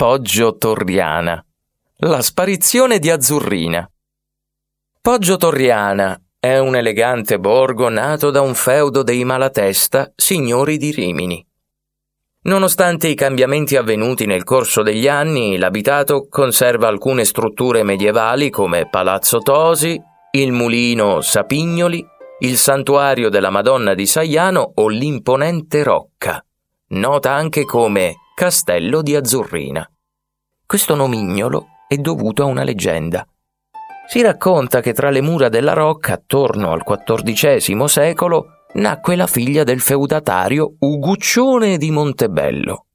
Poggio Torriana. La sparizione di Azzurrina. Poggio Torriana è un elegante borgo nato da un feudo dei Malatesta, signori di Rimini. Nonostante i cambiamenti avvenuti nel corso degli anni, l'abitato conserva alcune strutture medievali come Palazzo Tosi, il mulino Sapignoli, il santuario della Madonna di Saiano o l'imponente Rocca, nota anche come Castello di Azzurrina. Questo nomignolo è dovuto a una leggenda. Si racconta che tra le mura della Rocca, attorno al XIV secolo, nacque la figlia del feudatario Uguccione di Montebello.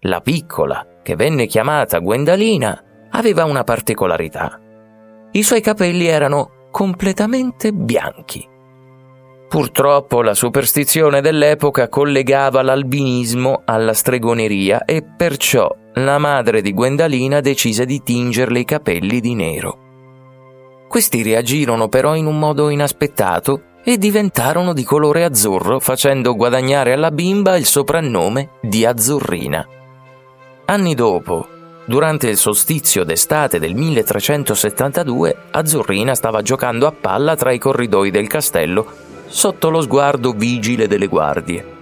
La piccola, che venne chiamata Gwendalina, aveva una particolarità. I suoi capelli erano completamente bianchi. Purtroppo la superstizione dell'epoca collegava l'albinismo alla stregoneria e perciò la madre di Gwendalina decise di tingerle i capelli di nero. Questi reagirono però in un modo inaspettato e diventarono di colore azzurro, facendo guadagnare alla bimba il soprannome di Azzurrina. Anni dopo, durante il solstizio d'estate del 1372, Azzurrina stava giocando a palla tra i corridoi del castello sotto lo sguardo vigile delle guardie.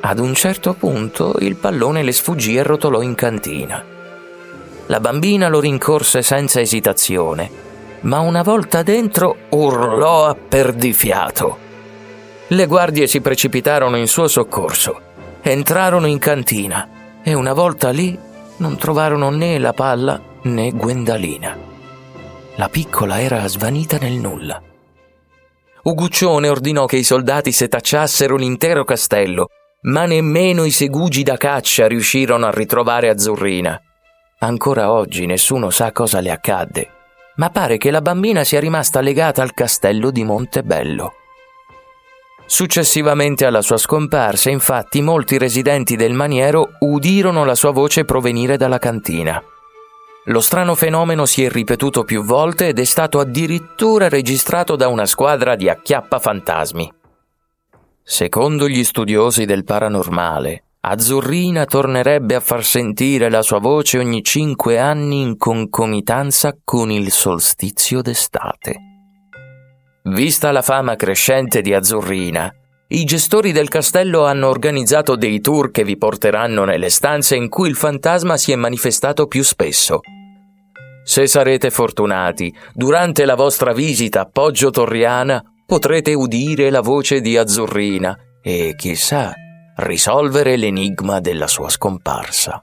Ad un certo punto il pallone le sfuggì e rotolò in cantina. La bambina lo rincorse senza esitazione, ma una volta dentro urlò a perdifiato. Le guardie si precipitarono in suo soccorso, entrarono in cantina e una volta lì non trovarono né la palla né Gwendalina. La piccola era svanita nel nulla. Uguccione ordinò che i soldati setacciassero l'intero castello, ma nemmeno i segugi da caccia riuscirono a ritrovare Azzurrina. Ancora oggi nessuno sa cosa le accadde, ma pare che la bambina sia rimasta legata al castello di Montebello. Successivamente alla sua scomparsa, infatti, molti residenti del maniero udirono la sua voce provenire dalla cantina. Lo strano fenomeno si è ripetuto più volte ed è stato addirittura registrato da una squadra di acchiappa fantasmi. Secondo gli studiosi del paranormale, Azzurrina tornerebbe a far sentire la sua voce ogni cinque anni in concomitanza con il solstizio d'estate. Vista la fama crescente di Azzurrina, i gestori del castello hanno organizzato dei tour che vi porteranno nelle stanze in cui il fantasma si è manifestato più spesso. Se sarete fortunati, durante la vostra visita a Poggio Torriana potrete udire la voce di Azzurrina e, chissà, risolvere l'enigma della sua scomparsa.